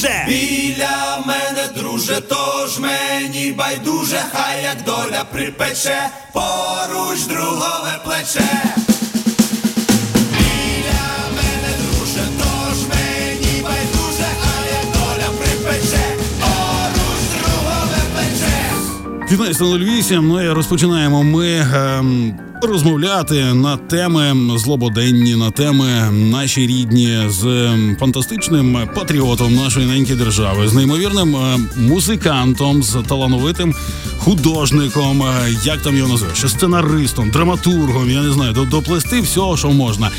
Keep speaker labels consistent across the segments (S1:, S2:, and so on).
S1: друже.
S2: Біля мене, друже, тож мені байдуже, хай як доля припече, поруч другове плече.
S3: 15.08, ну і розпочинаємо. Ми ем, розмовляти на теми злободенні, на теми наші рідні з ем, фантастичним патріотом нашої неньки держави, з неймовірним е, музикантом, з талановитим художником, е, як там його називають, сценаристом, драматургом, я не знаю, до- доплести всього, що можна.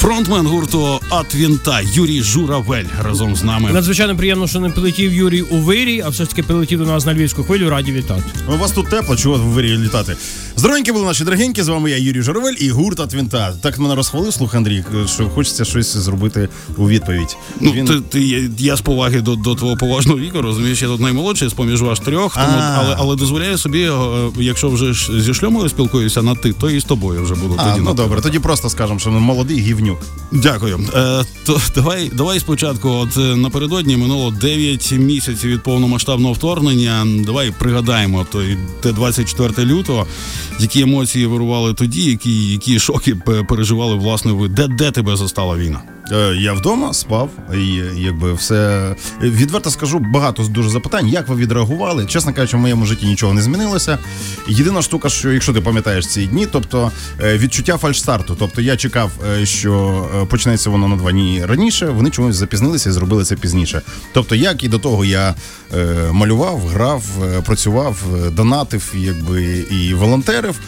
S3: Фронтмен гурту От Вінта Юрій Журавель разом з нами.
S4: Надзвичайно приємно, що не прилетів Юрій у вирій, а все ж таки прилетів до нас на львівську хвилю. Раді вітати.
S5: У вас тут тепло, чого в вирі літати? Здоровенькі були наші дорогенькі, з вами я Юрій Журавель і гурт От Вінта. Так мене розхвалив, слух Андрій, що хочеться щось зробити у відповідь.
S3: Ну,
S5: Він-
S3: ти, ти, я- я з поваги до, до твого поважного віку, розумієш, я тут наймолодший з поміж вас трьох, тому, але, але дозволяю собі, е, якщо вже ж зі шльомою спілкуюся на ти, то і з тобою вже буду
S5: А,
S3: тоді.
S5: ну добре, тоді просто скажемо, що молодий гівнюк.
S3: Дякую. Е, то давай, давай спочатку. От е, напередодні минуло 9 місяців від повномасштабного вторгнення. Давай пригадаємо той те 24 лютого, які емоції вирували тоді, які, які шоки переживали власне ви. Де, де тебе застала війна?
S5: Е, Я вдома спав, і якби все відверто скажу, багато дуже запитань, як ви відреагували. Чесно кажучи, в моєму житті нічого не змінилося. Єдина штука, що якщо ти пам'ятаєш ці дні, тобто е, відчуття фальшстарту. Тобто я чекав, е, що почнеться воно на два дні раніше. Вони чомусь запізнилися і зробили це пізніше. Тобто, як і до того я малював, грав, працював, донатив, якби і волонтерив,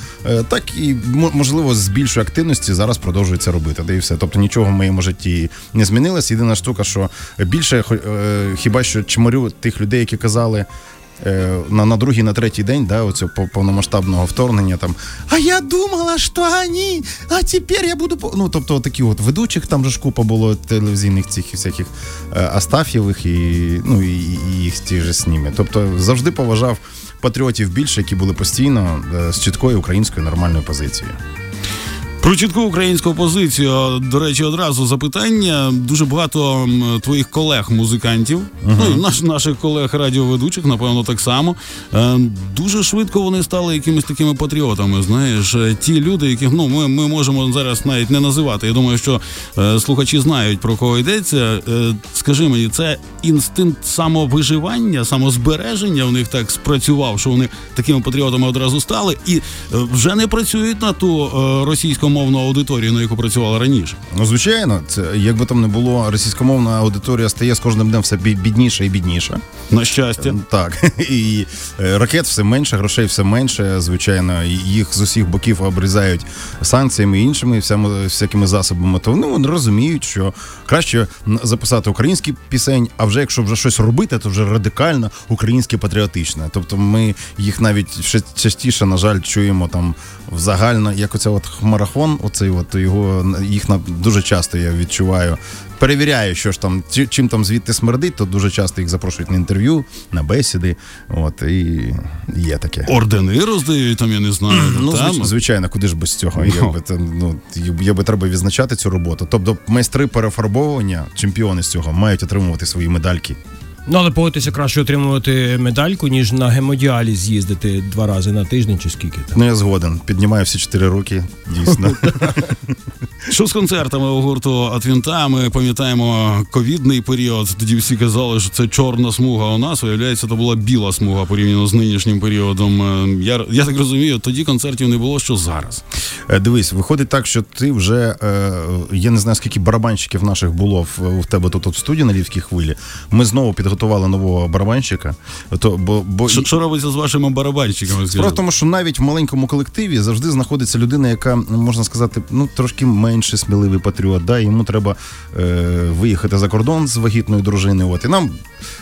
S5: так і можливо з більшої активності зараз продовжую це робити. Де і все. Тобто нічого в моєму житті не змінилось. Єдина штука, що більше е, хіба що чморю тих людей, які казали. е, На, на другий, на третій день, да, оцього повномасштабного вторгнення там. А я думала, що вони, а тепер я буду. по-» Ну, тобто, такі от ведучих там же ж купа було телевізійних цих всяких е, Астаф'євих і, ну, і, і їх ті ж з ними. Тобто завжди поважав патріотів більше, які були постійно з чіткою українською нормальною позицією.
S3: Про чітку українську позицію. До речі, одразу запитання. Дуже багато твоїх колег-музикантів, ну і наш, наших колег-радіоведучих, напевно, так само. Е, дуже швидко вони стали якимись такими патріотами. Знаєш, Е, ті люди, яких ну ми, ми можемо зараз навіть не називати. Я думаю, що е, слухачі знають про кого йдеться. Скажи мені, це інстинкт самовиживання, самозбереження в них так спрацював, що вони такими патріотами одразу стали, і вже не працюють на ту е, російськомовну аудиторію, на яку працювали раніше.
S5: Ну, звичайно, це якби там не було, російськомовна аудиторія стає з кожним днем все бідніше і бідніше.
S3: На щастя.
S5: Так, і е, ракет все менше, грошей все менше. Звичайно, їх з усіх боків обрізають санкціями і іншими всями, всякими засобами. То вони, вони розуміють, що краще записати український пісень, а вже якщо вже щось робити, то вже радикально українське патріотичне. Тобто ми їх навіть ще частіше, на жаль, чуємо там в загально, як оце от марафон, оцей от його їх на дуже часто я відчуваю. Перевіряю, що ж там, чим там звідти смердить, то дуже часто їх запрошують на інтерв'ю, на бесіди. От і є таке.
S3: Ордени роздають там, я не знаю.
S5: Ну,
S3: там.
S5: звичайно, куди ж без цього? Якби, це, ну, якби треба відзначати цю роботу. Тобто майстри перефарбовування, чемпіони з цього, мають отримувати свої медальки.
S4: Ну, але погодьтеся краще отримувати медальку, ніж на гемодіаліз з'їздити два рази на тиждень чи скільки там.
S5: Ну, я згоден. Піднімаю всі чотири роки, дійсно.
S3: Що з концертами у гурту Атвінта? Ми пам'ятаємо ковідний період. Тоді всі казали, що це чорна смуга. У нас виявляється, то була біла смуга порівняно з нинішнім періодом. Е, Я, я так розумію, тоді концертів не було, що зараз.
S5: Е, Дивись, виходить так, що ти вже е, я не знаю, скільки барабанщиків наших було в, в тебе тут, тут в студії на Львівській хвилі. Ми знову підготували нового барабанщика. То, бо, бо
S3: Що, що робиться з вашими барабанщиками?
S5: в тому, що навіть в маленькому колективі завжди знаходиться людина, яка можна сказати, ну трошки менше сміливий патріот. Да? Йому треба е, виїхати за кордон з вагітною дружиною. От і нам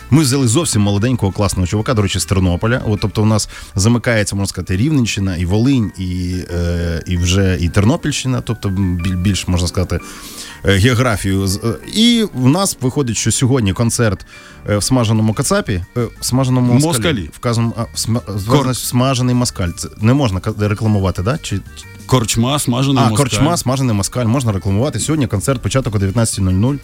S5: ми взяли зовсім молоденького класного чувака, до речі, з Тернополя. От, тобто, у нас замикається, можна сказати, Рівненщина, і Волинь, і, е, і вже і Тернопільщина, тобто більш можна сказати. Е, Географію е, і в нас виходить, що сьогодні концерт е, в смаженому кацапі, в смаженому москалі,
S3: Москалі.
S5: а, значить, смажений москаль. Це не можна рекламувати, да? Чи
S3: Корчма, смажений
S5: а
S3: москаль.
S5: корчма, смажений москаль можна рекламувати. Сьогодні концерт, початок о 19.00.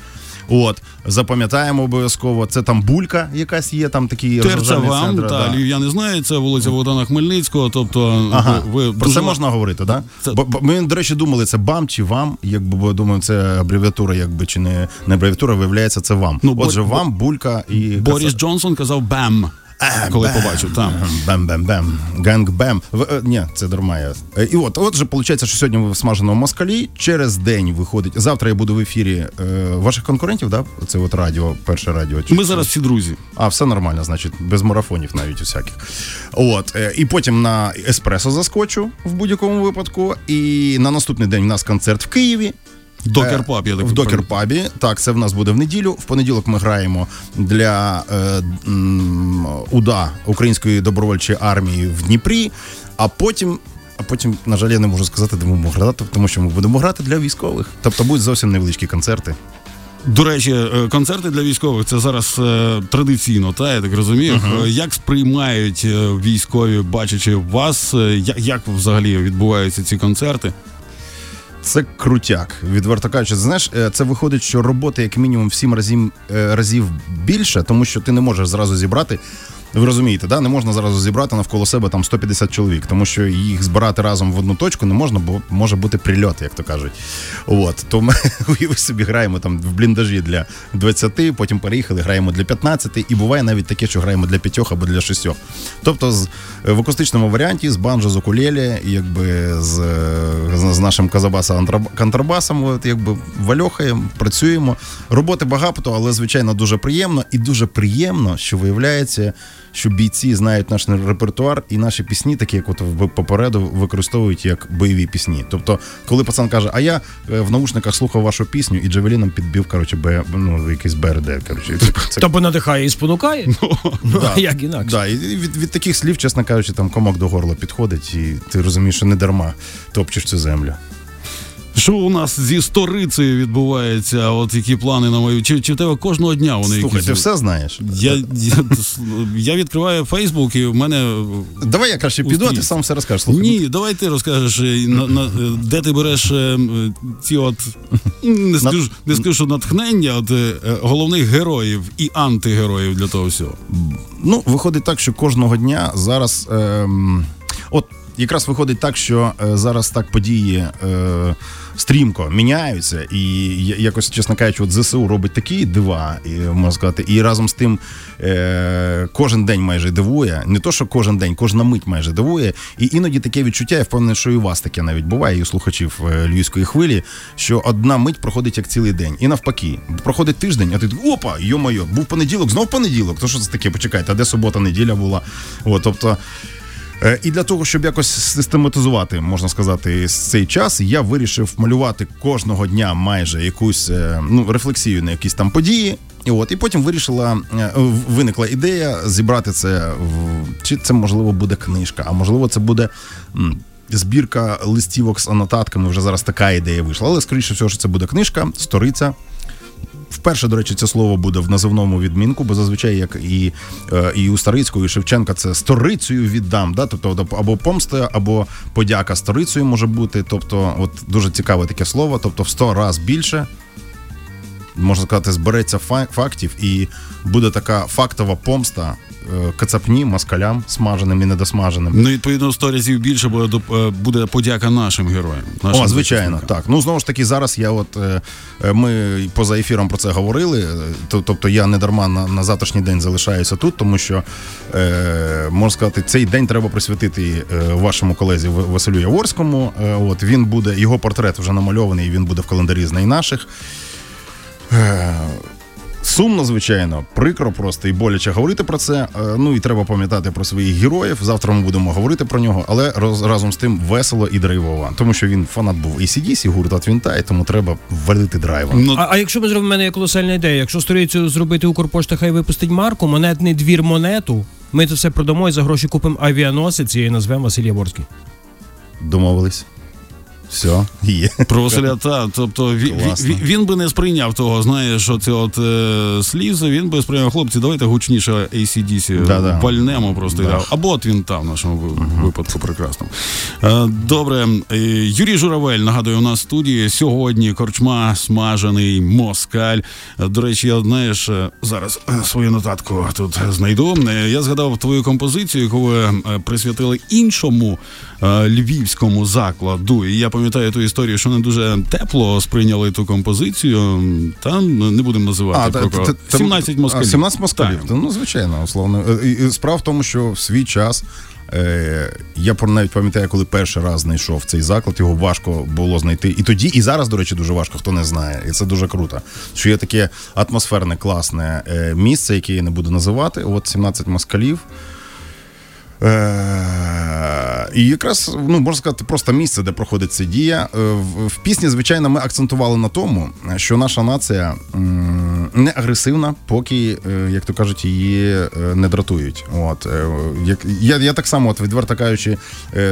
S5: От, запам'ятаємо обов'язково. Це там булька якась є, там такі
S3: Терця вам,
S5: центр,
S3: та
S5: да.
S3: я не знаю. це вулиця Богдана Хмельницького. Тобто,
S5: Ага,
S3: ви,
S5: про
S3: дуже
S5: це можна говорити, так?
S3: Це-
S5: Бо, бо ми, до речі, думали, це БАМ чи ВАМ, якби бо думаю, це абревіатура, якби чи не, не абревіатура, виявляється, це ВАМ.
S3: Ну, бо-
S5: Отже, ВАМ, булька і
S3: Борис Джонсон казав бем, коли побачив там.
S5: Бем-бем-бем. Gang-bang. Е, Ні, це дарма. Е, І от, отже, виходить, що сьогодні ви в смаженому москалі. Через день виходить. Завтра я буду в ефірі е, ваших конкурентів, да? Це от радіо, перше радіо.
S3: Ми зараз всі друзі.
S5: А, все нормально, значить, без марафонів навіть усяких. От. І потім на еспресо заскочу в будь-якому випадку. І на наступний день у нас концерт в Києві.
S3: Докер паб, я так
S5: в Докер Пабі. Так, це в нас буде в неділю. В понеділок ми граємо для е, м, УДА Української добровольчої армії в Дніпрі. А потім, а потім, на жаль, я не можу сказати, де ми будемо грати, тому що ми будемо грати для військових. Тобто будуть зовсім невеличкі концерти.
S3: До речі, е, концерти для військових це зараз е, традиційно, та я так розумію. Е, Як сприймають е, військові, бачачи вас, е, я- як взагалі відбуваються ці концерти?
S5: Це крутяк. Відверто кажучи, знаєш, е, це виходить, що роботи як мінімум в сім разів, е, разів більше, тому що ти не можеш зразу зібрати. Ви розумієте, да? не можна зразу зібрати навколо себе там 150 чоловік, тому що їх збирати разом в одну точку не можна, бо може бути прильот, як то кажуть. От то ми уяви собі граємо там в бліндажі для 20, потім переїхали, граємо для 15, і буває навіть таке, що граємо для 5 або для 6. Тобто, з, е, в акустичному варіанті з банджо з окулелі, якби з, е, з, з нашим казабаса контрабасом, от, якби вальохаємо, працюємо. Роботи багато, але звичайно дуже приємно. І дуже приємно, що виявляється, що бійці знають наш репертуар і наші пісні, такі як от попереду, використовують як бойові пісні. Тобто, коли пацан каже, а я е, в наушниках слухав вашу пісню і Джавеліном підбив, коротше, Б, ну, якийсь БРД. Коротше, це
S4: Тобто надихає і спонукає? Ну, а як інакше?
S5: Да, і від, від таких слів, чесно кажучи, там комок до горла підходить, і ти розумієш, що не дарма топчеш цю землю.
S3: Що у нас зі сторицею відбувається? От які плани на мою? Чи, чи тебе кожного дня вони
S5: Слухай,
S3: якісь?
S5: ти все знаєш.
S3: Я, я, я відкриваю Фейсбук і в мене
S5: Давай я краще піду, а ти сам все розкажеш. Слухай,
S3: Ні, давай ти розкажеш, е, на, на, е, де ти береш е, ці от не скажу, не скажу, що натхнення от, е, е, головних героїв і антигероїв для того всього.
S5: Ну, виходить так, що кожного дня зараз. Ем, от якраз виходить так, що е, зараз так події е, стрімко міняються, і якось, чесно кажучи, от ЗСУ робить такі дива, і, можна сказати, і разом з тим е, кожен день майже дивує. Не то, що кожен день, кожна мить майже дивує. І іноді таке відчуття, я впевнений, що і у вас таке навіть буває, і у слухачів е, львівської хвилі, що одна мить проходить як цілий день. І навпаки, проходить тиждень, а ти опа, йо-моє, був понеділок, знов понеділок. То що це таке? Почекайте, а де субота, неділя була? От, тобто. Е, І для того, щоб якось систематизувати, можна сказати, цей час, я вирішив малювати кожного дня майже якусь е, ну, рефлексію на якісь там події. І от, і потім вирішила, е, виникла ідея зібрати це в чи це можливо буде книжка, а можливо, це буде. Збірка листівок з анотатками вже зараз така ідея вийшла. Але скоріше всього, що це буде книжка, сториця. Вперше, до речі, це слово буде в називному відмінку, бо зазвичай, як і, е, і у Старицького, і Шевченка, це сторицею віддам. Да? Тобто або помста, або подяка сторицею може бути. Тобто, от дуже цікаве таке слово, тобто в сто раз більше. Можна сказати, збереться фа- фактів, і буде така фактова помста кацапні, москалям, смаженим і недосмаженим.
S3: Ну, відповідно, сто разів більше буде, е, буде подяка нашим героям. Нашим
S5: О, звичайно,
S3: захисникам.
S5: так. Ну знову ж таки, зараз я от е, е, ми поза ефіром про це говорили. е, Тобто я не дарма на, на завтрашній день залишаюся тут, тому що е, можна сказати, цей день треба присвятити е, вашому колезі Василю Яворському. Е, от він буде, його портрет вже намальований, і він буде в календарі з найнаших. Сумно, звичайно, прикро просто і боляче говорити про це. Е, Ну і треба пам'ятати про своїх героїв. Завтра ми будемо говорити про нього, але роз, разом з тим весело і драйвово. Тому що він фанат був ACDC, гурта Твінта, і тому треба валити драйвом.
S3: Ну,
S4: А, а якщо ми зробимо в мене є колосальна ідея, якщо сторицю зробити Укрпошта, хай випустить марку, монетний двір монету, ми це все продамо і за гроші купимо авіаносець і назвемо Василь Яворський.
S5: Домовились. Все, є.
S3: Про Василя, та, тобто він, він, би не сприйняв того, знаєш, що це от е, слізи, він би сприйняв, хлопці, давайте гучніше ACDC
S5: Да-да.
S3: вальнемо просто.
S5: Да.
S3: Або от він там в нашому ви- випадку прекрасному. Е, добре, е, Юрій Журавель, нагадую, у нас в студії сьогодні корчма, смажений москаль. Е, До речі, я знаєш, е, зараз свою нотатку тут знайду. Я згадав твою композицію, яку ви присвятили іншому львівському закладу. І я пам'ятаю ту історію, що не дуже тепло сприйняли ту композицію. Там не будемо називати
S5: та-
S3: про
S5: та- та-
S3: 17 москалів.
S5: 17 москалів.
S3: Так.
S5: Та, Ну, звичайно, условно. Справа в тому, що в свій час. Е, я навіть пам'ятаю, коли перший раз знайшов цей заклад, його важко було знайти. І тоді, і зараз, до речі, дуже важко, хто не знає. І це дуже круто. Що є таке атмосферне, класне е, місце, яке я не буду називати. От 17 москалів. Е, І якраз ну можна сказати, просто місце, де проходить ця дія. Е, В, в пісні, звичайно, ми акцентували на тому, що наша нація м, не агресивна, поки, е, як то кажуть, її е, не дратують. От е, як я, я так само, от відверто кажучи,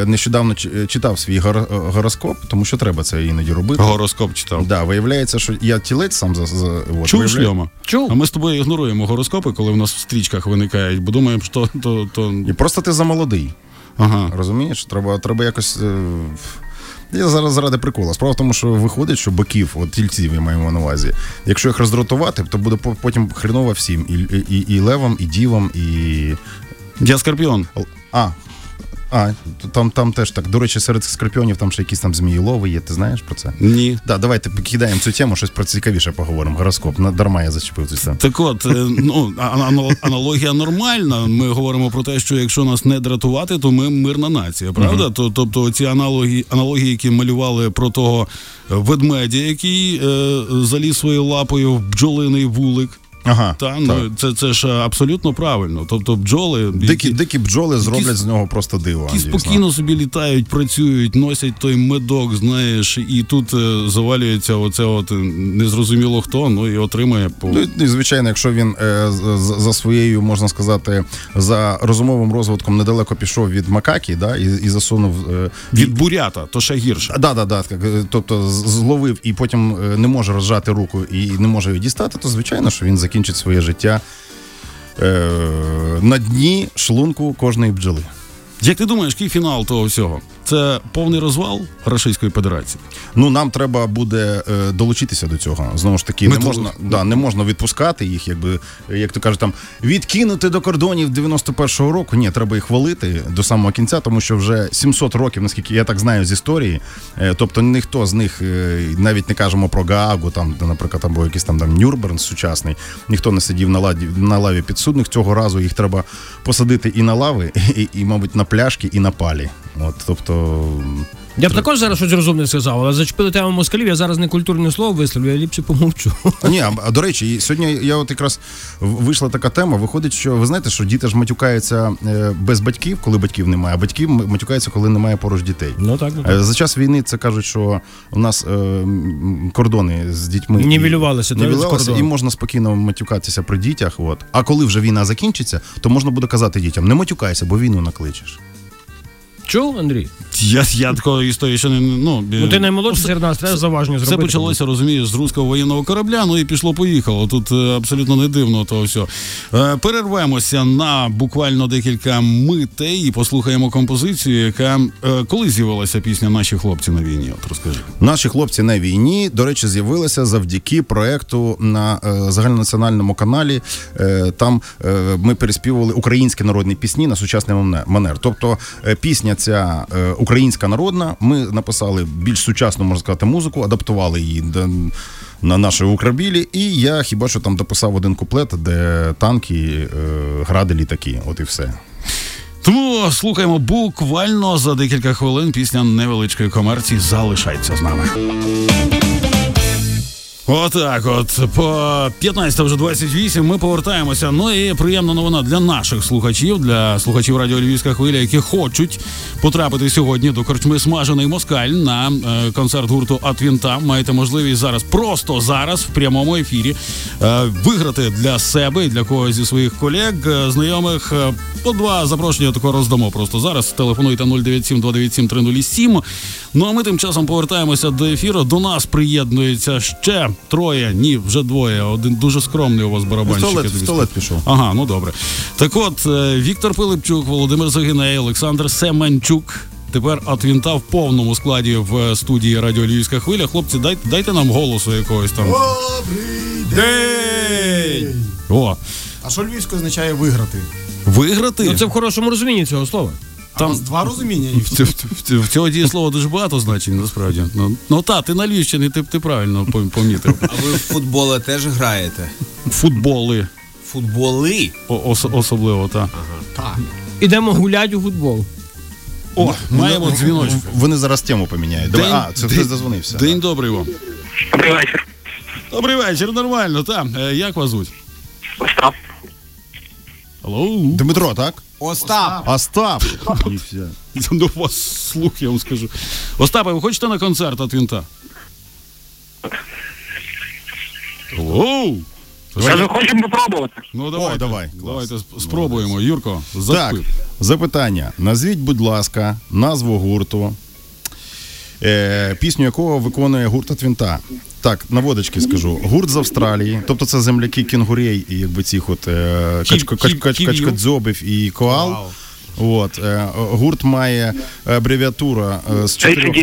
S5: нещодавно читав свій гор- гороскоп, тому що треба це іноді робити.
S3: Гороскоп читав.
S5: Да, виявляється, що я тілець сам за, за от,
S3: Чув шльома?
S4: Чув.
S3: А ми з тобою ігноруємо гороскопи, коли в нас в стрічках виникають, бо думаємо, що то, то...
S5: І просто ти замолодий.
S3: Ага.
S5: Розумієш? Треба, треба якось. е, Я зараз заради прикола. Справа в тому, що виходить, що биків, от тільців я маємо на увазі. Якщо їх роздратувати, то буде потім хреново всім. І, і, і, і левам, і дівам, і.
S3: Я скорпіон.
S5: А. А, там, там теж так. До речі, серед скорпіонів там ще якісь там зміїлови є. Ти знаєш про це?
S3: Ні.
S5: Да, давайте покидаємо цю тему, щось про цікавіше поговоримо. Гороскоп. На- Дарма я зачепив цю тему.
S3: Так от, е, ну, аналогія нормальна. Ми говоримо про те, що якщо нас не дратувати, то ми мирна нація, правда? То, тобто ці аналогії, аналогії, які малювали про того ведмедя, який е, заліз своєю лапою в бджолиний вулик.
S5: Ага.
S3: Та, ну, це, це ж абсолютно правильно. Тобто бджоли,
S5: Дикі,
S3: які,
S5: дикі бджоли зроблять з нього просто диво.
S3: які
S5: дійсно.
S3: спокійно собі літають, працюють, носять той медок, знаєш, і тут е, завалюється оце от е, незрозуміло хто, ну і отримує по.
S5: Ну, і, звичайно, якщо він е, за своєю, можна сказати, за розумовим розвитком недалеко пішов від макаки, да, і, і засунув е,
S3: Від бурята, то ще гірше.
S5: Да, да, да, так, е, тобто зловив і потім е, не може розжати руку і не може її дістати, то звичайно, що він закінчить своє життя е, на дні шлунку кожної бджоли.
S3: Як ти думаєш, який фінал того всього? Це повний розвал Російської Федерації.
S5: Ну нам треба буде е, долучитися до цього. Знову ж таки,
S3: Ми
S5: не можна, да, не можна відпускати їх, якби як то кажуть, там відкинути до кордонів 91-го року. Ні, треба їх валити до самого кінця, тому що вже 700 років, наскільки я так знаю з історії. Е, тобто ніхто з них е, навіть не кажемо про Гаагу, там, де, наприклад, там був якийсь там, там Нюрнберн сучасний. Ніхто не сидів на ладі на лаві підсудних. Цього разу їх треба посадити і на лави, і, і мабуть, на пляшки, і на палі. От, тобто.
S4: Я б також зараз щось розумне сказав, але зачепили тему москалів, я зараз не культурне слово висловлю, я ліпше помовчу.
S5: Ні, а, а до речі, сьогодні я от якраз вийшла така тема. Виходить, що ви знаєте, що діти ж матюкаються е, без батьків, коли батьків немає, а батьків м- матюкаються, коли немає поруч дітей.
S4: Ну так, ну так.
S5: Е, За час війни це кажуть, що у нас е, кордони з дітьми
S4: Нівелювалися, так,
S5: нівелювалися, і можна спокійно матюкатися при дітях. От. А коли вже війна закінчиться, то можна буде казати дітям: не матюкайся, бо війну накличеш.
S4: Чув, Андрій?
S3: Я, я такої історії ще не ну,
S4: Ну ти наймолодший серед нас, треба заваження
S3: Все
S4: зробити.
S3: почалося, розумієш, з руського воєнного корабля, ну і пішло-поїхало. Тут е, абсолютно не дивно того все. Е, перервемося на буквально декілька митей і послухаємо композицію, яка е, коли з'явилася пісня Наші хлопці на війні. От розкажи.
S5: Наші хлопці на війні, до речі, з'явилися завдяки проекту на е, загальнонаціональному каналі. Е, там е, ми переспівували українські народні пісні на сучасний манер. Тобто е, пісня ця е, українська народна. Ми написали більш сучасну, можна сказати, музику, адаптували її. На нашій Украбілі, і я хіба що там дописав один куплет, де танки, е, гради, літаки. От і все.
S3: Тому слухаємо буквально за декілька хвилин пісня невеличкої комерції. Залишається з нами. Отак, от по 15 вже 28 ми повертаємося. Ну і приємна новина для наших слухачів, для слухачів радіо Львівська хвиля, які хочуть потрапити сьогодні до корчми смажений москаль на е, концерт гурту Атвінта. Маєте можливість зараз, просто зараз, в прямому ефірі, е, виграти для себе і для когось зі своїх колег, е, знайомих. е, по два запрошення такого роздамо просто зараз. Телефонуйте 097 297 307. Ну а ми тим часом повертаємося до ефіру. До нас приєднується ще троє. Ні, вже двоє. Один дуже скромний у вас барабанщик.
S5: Туалет
S3: скажу.
S5: пішов.
S3: Ага, ну добре. Так от, е, Віктор Пилипчук, Володимир Загиней, Олександр Семенчук. Тепер от вінта в повному складі в е, студії Радіо Львівська хвиля. Хлопці, дайте, дайте нам голосу якогось там.
S1: День!
S3: О,
S1: А що львівською означає виграти?
S3: виграти?
S4: Ну це в хорошому розумінні цього слова.
S1: Там Там два розуміння.
S3: В, ць- в, ць- в цього дієслова дуже багато значень, насправді. Ну, ну та, ти на Львівщині, ти, ти правильно помітив.
S6: А ви в футболи теж граєте?
S3: Футболи
S6: Футболи?
S3: о- ос- особливо, так.
S1: Так.
S4: Ідемо гулять у футбол.
S3: О, маємо дзвіночок.
S5: Вони зараз тему поміняють. Давай. А, це хтось дозвонився.
S3: День добрий вам.
S7: Добрий вечір.
S3: Добрий вечір, нормально, так. Е, Як вас звуть?
S7: Остап.
S3: Алло?
S5: Дмитро, так?
S6: Остап!
S5: Остап. І.
S3: Ну, у вас слух, я вам скажу. Остапе, ви хочете на концерт от Вінта? Алло?
S7: Кажу, хочемо попробувати.
S3: Ну, давайте,
S5: давай, клас.
S3: давайте сп- спробуємо. Юрко,
S5: Так, запитання. Назвіть, будь ласка, назву гурту, пісню якого виконує гурт Атвінта. Так, наводочки скажу. Гурт з Австралії, тобто це земляки кінгурей і якби цих от е, качкодзьобів і коал. От, е, гурт має абревіатура е, з чотирьох.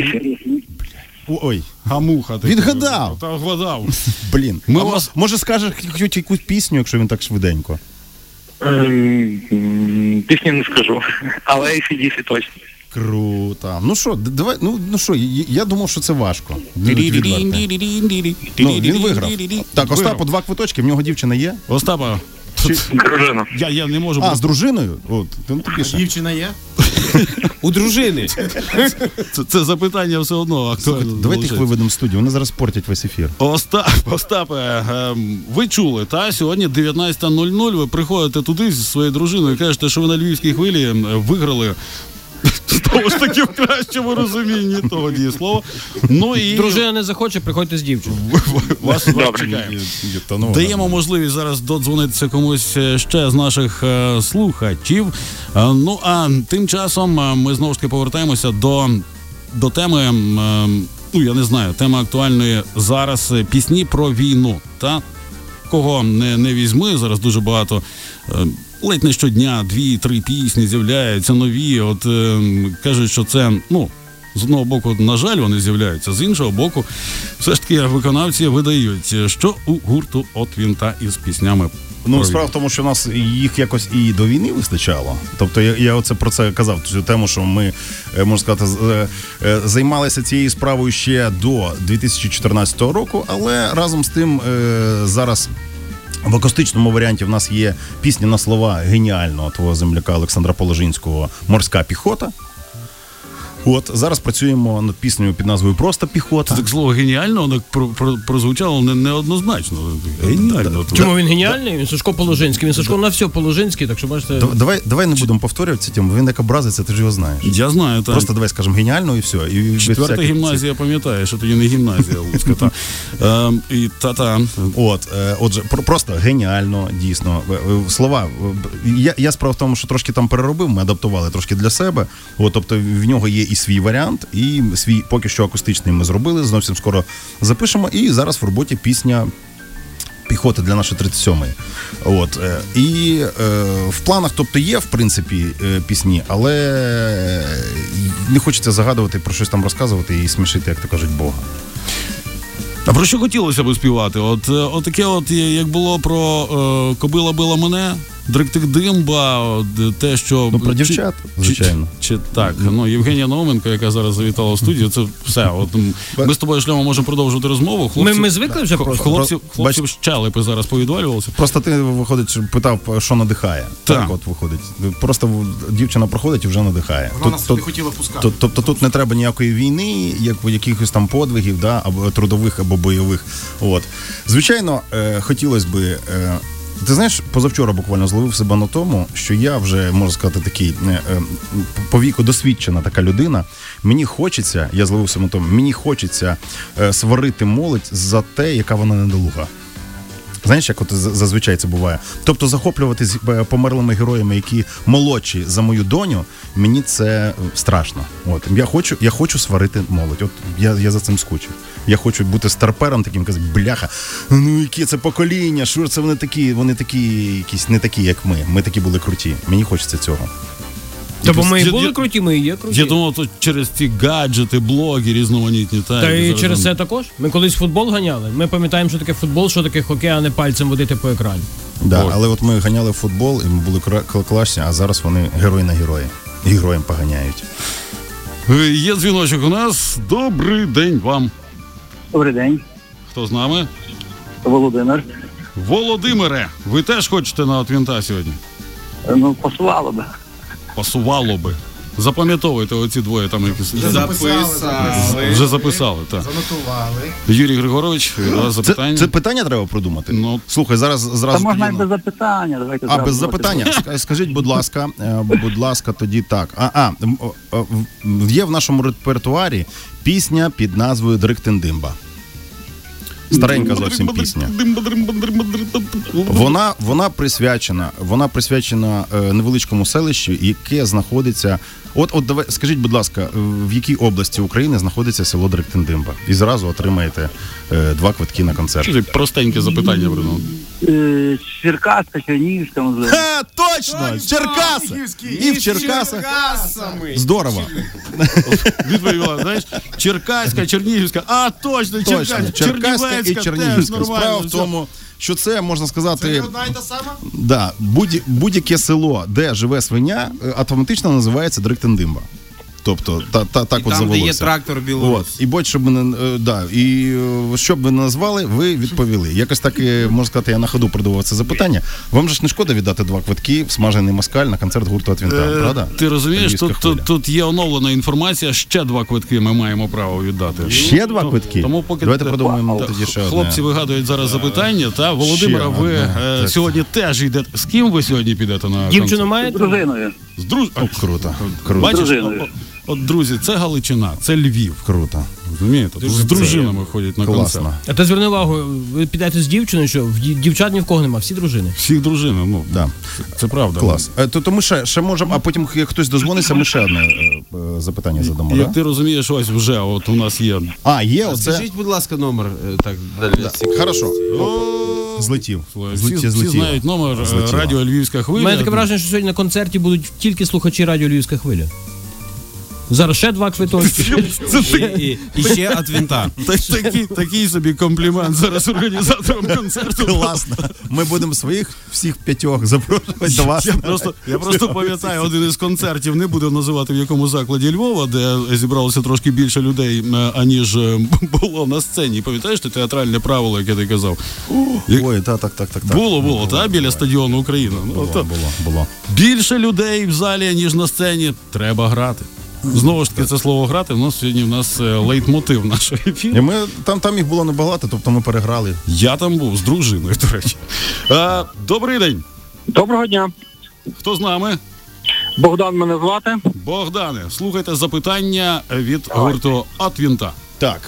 S5: Ой,
S3: Гамуха. ти
S5: Відгадав.
S3: Та вгадав.
S5: блін.
S3: Ми
S5: а
S3: вас-
S5: Може скажеш хоч якусь пісню, якщо він так швиденько.
S7: Ем, м, Пісні не скажу, але ACDC точно.
S5: Круто. Ну що, давай, ну, ну що, я, думав, що це важко. Ну, він виграв. Так, Остапу два квиточки, в нього дівчина є.
S3: Остапа,
S7: Дружина.
S3: я, я не можу.
S5: А, з дружиною? От, ну.
S1: Дівчина є?
S4: У дружини.
S3: Це, це запитання все одно актуально.
S5: Давайте їх виведемо в студію, вони зараз портять весь ефір.
S3: Остап, Остапе, ви чули, та сьогодні 19.00 ви приходите туди зі своєю дружиною і кажете, що ви на львівській хвилі виграли. Знову ж таки, в кращому розумінні того дієслова. Ну і
S4: Дружина не захоче, приходьте з дівчиною.
S3: вас, чекаємо. Даємо можливість зараз додзвонитися комусь ще з наших е, слухачів. Е, Ну а тим часом е, ми знову ж таки повертаємося до, до теми. Ну, я не знаю, тема актуальної зараз пісні про війну. Та кого не, не візьми, зараз дуже багато. Ледь не щодня дві-три пісні з'являються нові. От е, кажуть, що це ну. З одного боку, на жаль, вони з'являються, з іншого боку, все ж таки виконавці видають, що у гурту от вінта із піснями.
S5: Ну, справа в тому, що нас їх якось і до війни вистачало. Тобто я, я оце про це казав, цю тему, що ми, е, можна сказати, е, е, займалися цією справою ще до 2014 року, але разом з тим зараз. В акустичному варіанті в нас є пісня на слова геніального твого земляка Олександра Положинського Морська піхота. От зараз працюємо над піснею під назвою Просто піхота.
S3: Так слово геніально, воно про, про, прозвучало не, неоднозначно. Геніально.
S4: Чому він геніальний? Він Сашко Положинський. Він Сашко на все Положинський, так що бачите.
S5: Давай, давай не будемо повторювати цю тему. Він як образиться, ти ж його знаєш.
S3: Я знаю, так.
S5: Просто давай скажемо геніально і все. І
S3: Четверта
S5: всяких
S3: гімназія пам'ятає, що тоді не гімназія Луцька. Та. Ем, і та-та.
S5: От, е, отже, просто геніально, дійсно. Е, е, Слова. Я, я справа в тому, що трошки там переробив, ми адаптували трошки для себе. От, тобто в нього є і свій варіант, і свій поки що акустичний ми зробили. Зовсім скоро запишемо. І зараз в роботі пісня. Піхоти для нашої 37-ї. От. е, І е, в планах, тобто, є, в принципі, е, пісні, але е, не хочеться загадувати про щось там розказувати і смішити, як то кажуть, Бога.
S3: А про що хотілося б співати? От, от таке, от, як було про е, Кобила била мене, Дректик Димба, те, що
S5: Ну, про дівчат,
S3: чи-
S5: звичайно.
S3: Чи, так, ну Євгенія Науменко, яка зараз завітала в студію, це все. От ми з тобою шльомо можемо продовжувати розмову. Хлопці,
S4: Ми- ми звикли вже просто.
S3: Хлопці,
S5: Бач-
S3: щелепи зараз повідвалювалися.
S5: Просто ти виходить, питав, що надихає.
S3: Так.
S5: Так, от виходить. Просто дівчина проходить і вже надихає.
S1: Вона нас тут, не хотіла пускати.
S5: Тут- Тобто тут не треба ніякої війни, як якихось там подвигів, да, або трудових або бойових. От. Звичайно, е, хотілося би. Е, ти знаєш, позавчора буквально зловив себе на тому, що я вже можна сказати такий е, е, по віку досвідчена така людина. Мені хочеться, я зловив себе на тому, мені хочеться е, сварити молодь за те, яка вона недолуга. Знаєш, як от зазвичай це буває. Тобто захоплюватись померлими героями, які молодші за мою доню, мені це страшно. От я хочу, я хочу сварити молодь. От я, я за цим скучив. Я хочу бути старпером таким, казати, бляха, ну яке це покоління, що це вони такі, вони такі, якісь не такі, як ми. Ми такі були круті. Мені хочеться цього.
S4: Та бо ми і були
S3: я-
S4: круті, ми і є круті.
S3: Я думав, то через ці гаджети, блоги різноманітні. Та,
S4: Та і через
S3: там-
S4: це також. Ми колись футбол ганяли. Ми пам'ятаємо, що таке футбол, що таке хокей, а не пальцем водити по екрані.
S5: Да, але от ми ганяли в футбол, і ми були класні, а зараз вони герої на герої. І героям поганяють.
S3: Е, Є дзвіночок у нас. Добрий день вам.
S7: Добрий день,
S3: Хто з нами?
S7: Володимир.
S3: Володимире, ви теж хочете на Отвінта сьогодні?
S7: Ну, посувало би.
S3: Пасувало би. Запам'ятовуйте оці двоє там якісь.
S6: Записали.
S3: Вже записали, так.
S1: Занотували.
S3: Юрій Григорович, у вас
S5: Це,
S3: запитання?
S5: це питання треба продумати.
S3: Ну.
S5: Слухай, зараз
S7: Та
S5: зразу.
S7: можна і
S5: тоді-
S7: без запитання. Давайте
S5: А,
S7: зразу
S5: без запитання. Ска- Скажіть, будь ласка, е, будь ласка, тоді так. А, а м, о, о, в- є в нашому репертуарі пісня під назвою Дриктендимба. Старенька зовсім пісня. Вона, вона присвячена, вона присвячена е, невеличкому селищу, яке знаходиться. От, от давай, скажіть, будь ласка, е, в якій області України знаходиться село Дриктендимба? І зразу отримаєте е, два квитки на концерт.
S3: Що простеньке запитання, Бруно?
S7: Е, Черкаська, Чернігівська, можливо.
S5: Ха, точно! Черкаси! І в Черкасах. Здорово.
S3: Відповіла, знаєш, Черкаська, Чернігівська, а точно,
S5: Точно.
S3: Черкаська,
S5: Черкаська і Чернігівська. Справа в
S3: все.
S5: тому, що це можна сказати.
S1: Одна і та сама?
S5: Да, будь, будь-яке село, де живе свиня, е, автоматично називається Дриктендимба. Тобто, та, та, так
S6: І
S5: от
S6: там, де є
S5: завелося.
S6: трактор
S5: От. І будь щоб не е, да, і е, що б ви не назвали, ви відповіли. Якось так е, можна сказати, я на ходу продавав це запитання. Вам же ж не шкода віддати два квитки в смажений москаль на концерт гурту Атвінта,
S3: Е,
S5: правда?
S3: Ти розумієш, тут, тут, тут є оновлена інформація, ще два квитки ми маємо право віддати.
S5: Ще два квитки?
S3: Тому поки
S5: Давайте подумаємо
S3: Та-
S5: тоді ще одне.
S3: Хлопці вигадують зараз запитання. Та Володимира, ви
S5: одне. Так.
S3: сьогодні теж йдете. З ким ви сьогодні підете на
S4: Дівчину
S3: концерт?
S7: З дружиною.
S3: З друз...
S5: О, круто, круто,
S3: Бачиш,
S7: дружиною.
S3: От, друзі, це Галичина, це Львів.
S5: круто.
S3: Розумієте? З дружинами ходять на концерт.
S4: А ти зверни увагу, ви підете з дівчиною, що в ді- дівчат ні в кого нема, всі дружини.
S3: Всіх дружини, ну
S5: Да.
S3: це правда.
S5: Клас. Е, То, то ми ще, ще можемо, а потім, як хтось дозвониться, ми ще одне е, е, запитання задамо.
S3: Як
S5: Да?
S3: ти розумієш, ось вже от у нас є
S5: А, є оце.
S6: Скажіть, будь ласка, номер е, так для цих.
S5: Хорошо. Злетів.
S3: всі,
S5: Злетів,
S3: всі
S5: злетів.
S3: знають номер е,
S5: Злетіло.
S3: радіо Львівська хвиля.
S4: У мене таке враження, що сьогодні на концерті будуть тільки слухачі радіо Львівська хвиля. Зараз ще два квиточки.
S6: І, ще від вінта.
S3: Такий, такий собі комплімент зараз організаторам концерту.
S5: Класно. Ми будемо своїх всіх п'ятьох запрошувати до вас.
S3: Я просто, я просто пам'ятаю один із концертів, не буду називати в якому закладі Львова, де зібралося трошки більше людей, е, аніж е, було на сцені. Пам'ятаєш ти театральне правило, яке ти казав?
S5: Ой, так, так, так, так.
S3: Було, було, та біля стадіону Україна. Ну,
S5: Було, було, було.
S3: Більше людей в залі, ніж на сцені. Треба грати. Знову ж таки, це слово грати. У нас сьогодні в нас е, лейтмотив нашого ефіру.
S5: І ми, там, там їх було небагато, тобто ми переграли.
S3: Я там був з дружиною, до речі. а, добрий день.
S7: Доброго дня.
S3: Хто з нами?
S7: Богдан мене звати.
S3: Богдане, слухайте запитання від гурту Атвінта.
S5: Так,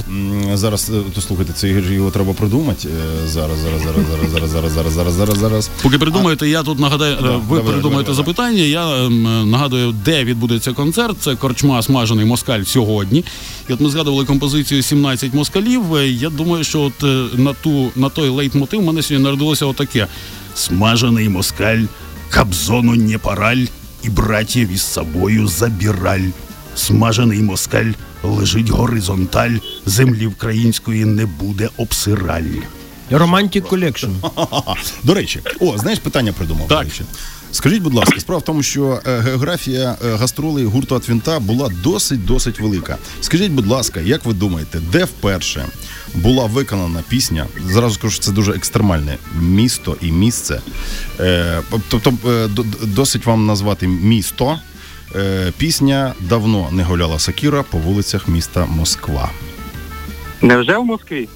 S5: зараз е, то слухайте, це його треба продумати. Е, Зараз, зараз, зараз, зараз, зараз, зараз, зараз, зараз, зараз, зараз.
S3: Поки придумаєте, я тут нагадаю, е, ви
S5: давай,
S3: придумаєте
S5: давай,
S3: запитання. Я ем, нагадую, де відбудеться концерт. Це корчма смажений москаль сьогодні. І от ми згадували композицію 17 москалів. Я думаю, що от на ту на той лейтмотив в мене сьогодні народилося отаке: смажений москаль, кабзону не параль, і братів із собою забіраль. Смажений москаль лежить горизонталь, землі української не буде обсираль.
S4: Romantic
S5: Collection. До речі, о, знаєш, питання придумав.
S3: Так.
S5: до речі. Скажіть, будь ласка, справа в тому, що е, географія е, гастролей гурту От Вінта була досить досить велика. Скажіть, будь ласка, як ви думаєте, де вперше була виконана пісня? Зразу скажу, що це дуже екстремальне місто і місце. Е, тобто, до- до- досить вам назвати місто. Е, пісня давно не гуляла Сакіра по вулицях міста Москва.
S7: Невже в Москві?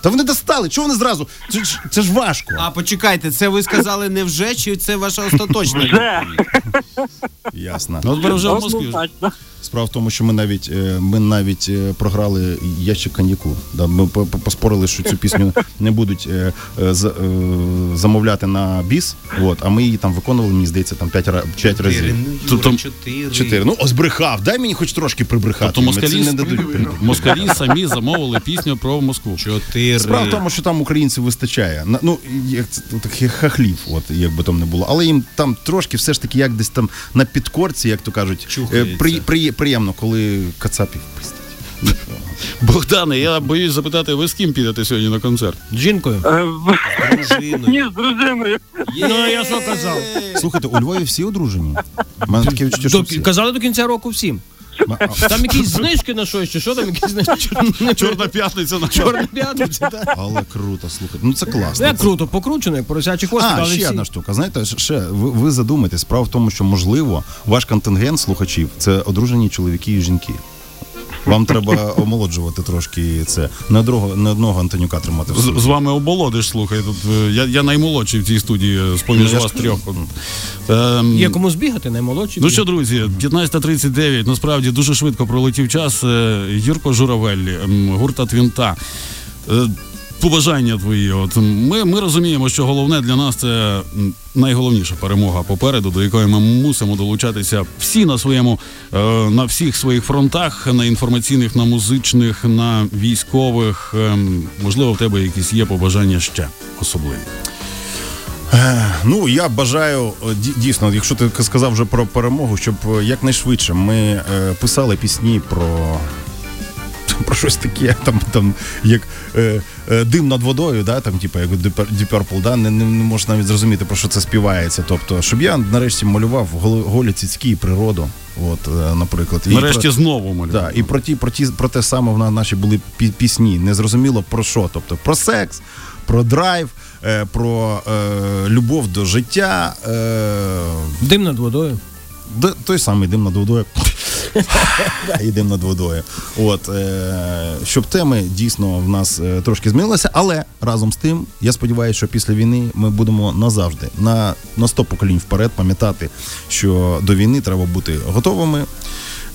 S5: Та вони достали, чого вони зразу? Це ж, це ж важко.
S6: А почекайте, це ви сказали не вже, чи це ваша остаточна?
S7: Вже.
S5: Ясно.
S3: Ну, от вже в Москві.
S5: Справа в тому, що ми навіть е, ми навіть е, програли ящик коньяку. Да, ми по- по- поспорили, що цю пісню не будуть е, замовляти на біс. От, а ми її там виконували, мені здається, там 5, 5 разів.
S3: Тобто-
S6: чотири.
S5: Чотири. Ну, ось брехав. Дай мені хоч трошки прибрехати.
S3: Тобто москалі,
S5: не дадуть.
S3: москалі самі замовили пісню про Москву.
S6: Чотири.
S5: Справа в тому, що там українців вистачає. Ну, як це, ну, таких хахлів, от як би там не було. Але їм там трошки все ж таки, як десь там на підкорці, як то кажуть, при, при, приємно, коли кацапів пиздять.
S3: Богдане, я боюсь запитати, ви з ким підете сьогодні на концерт?
S4: Жінкою.
S7: Е. Ні, з дружиною.
S4: Ну, я що казав?
S5: Слухайте, у Львові всі одружені. Мене таке відчуття, що всі.
S4: казали до кінця року всім. Там якісь знижки на щось, чи що там якісь знижки?
S3: Чорна п'ятниця на
S4: Чорна п'ятниця. так.
S5: Але круто, слухайте. Ну це класно.
S4: Це круто, покручено, як поросячі кошти.
S5: А,
S4: але
S5: ще одна штука. Знаєте, ще ви, ви задумайтесь. Справа в тому, що можливо ваш контингент слухачів це одружені чоловіки і жінки. Вам треба омолоджувати трошки це. Не одного, не одного Антонюка тримати в
S3: З, з вами оболодиш, слухай. Тут е, я, я наймолодший в цій студії е, з поміж
S5: Ну, я
S3: вас
S5: ж
S3: трьох. Ем,
S4: Є кому збігати, наймолодші.
S3: Ну що, друзі, 15.39, насправді дуже швидко пролетів час. Е, Юрко Журавель, ем, гурта Твінта. Е, Побажання твої. От ми, ми розуміємо, що головне для нас це найголовніша перемога попереду, до якої ми мусимо долучатися всі на своєму е, на всіх своїх фронтах, на інформаційних, на музичних, на військових. Ем, Можливо, в тебе якісь є побажання ще особливі.
S5: Ну я бажаю дійсно, якщо ти сказав вже про перемогу, щоб е, якнайшвидше ми е, писали пісні про. Про щось таке, там, там як е, е, дим над водою, да, там, типу, як Deep Purple, да, не, не, не можеш навіть зрозуміти, про що це співається. Тобто, щоб я нарешті малював голі, цицькі і природу, от, е, наприклад. І
S3: Нарешті
S5: про-
S3: знову малюю.
S5: Да, і про ті, про ті, про те саме в наші були пі- пісні. Незрозуміло про що. Тобто про секс, про драйв, е, про е, любов до життя. Е,
S4: Дим над водою.
S5: Д- той самий дим над водою. Дим над водою. От, е, щоб теми дійсно в нас е, трошки змінилися, але разом з тим, я сподіваюся, що після війни ми будемо назавжди на, на 100 поколінь вперед пам'ятати, що до війни треба бути готовими.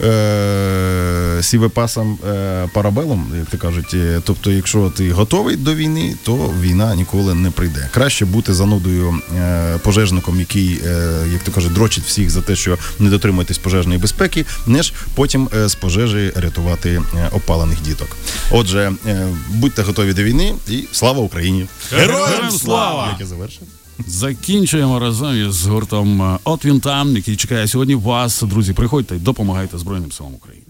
S5: Е, сівепасом е, парабелом, як то кажуть. Е, Тобто, якщо ти готовий до війни, то війна ніколи не прийде. Краще бути занудою е, пожежником, який, е, як то кажуть, дрочить всіх за те, що не дотримуєтесь пожежної безпеки, ніж потім е, з пожежі рятувати е, опалених діток. Отже, е, будьте готові до війни і слава Україні!
S3: Героям слава!
S5: Як я завершив?
S3: Закінчуємо разом із гуртом е, От там, який чекає сьогодні вас. Друзі, приходьте допомагайте Збройним силам України.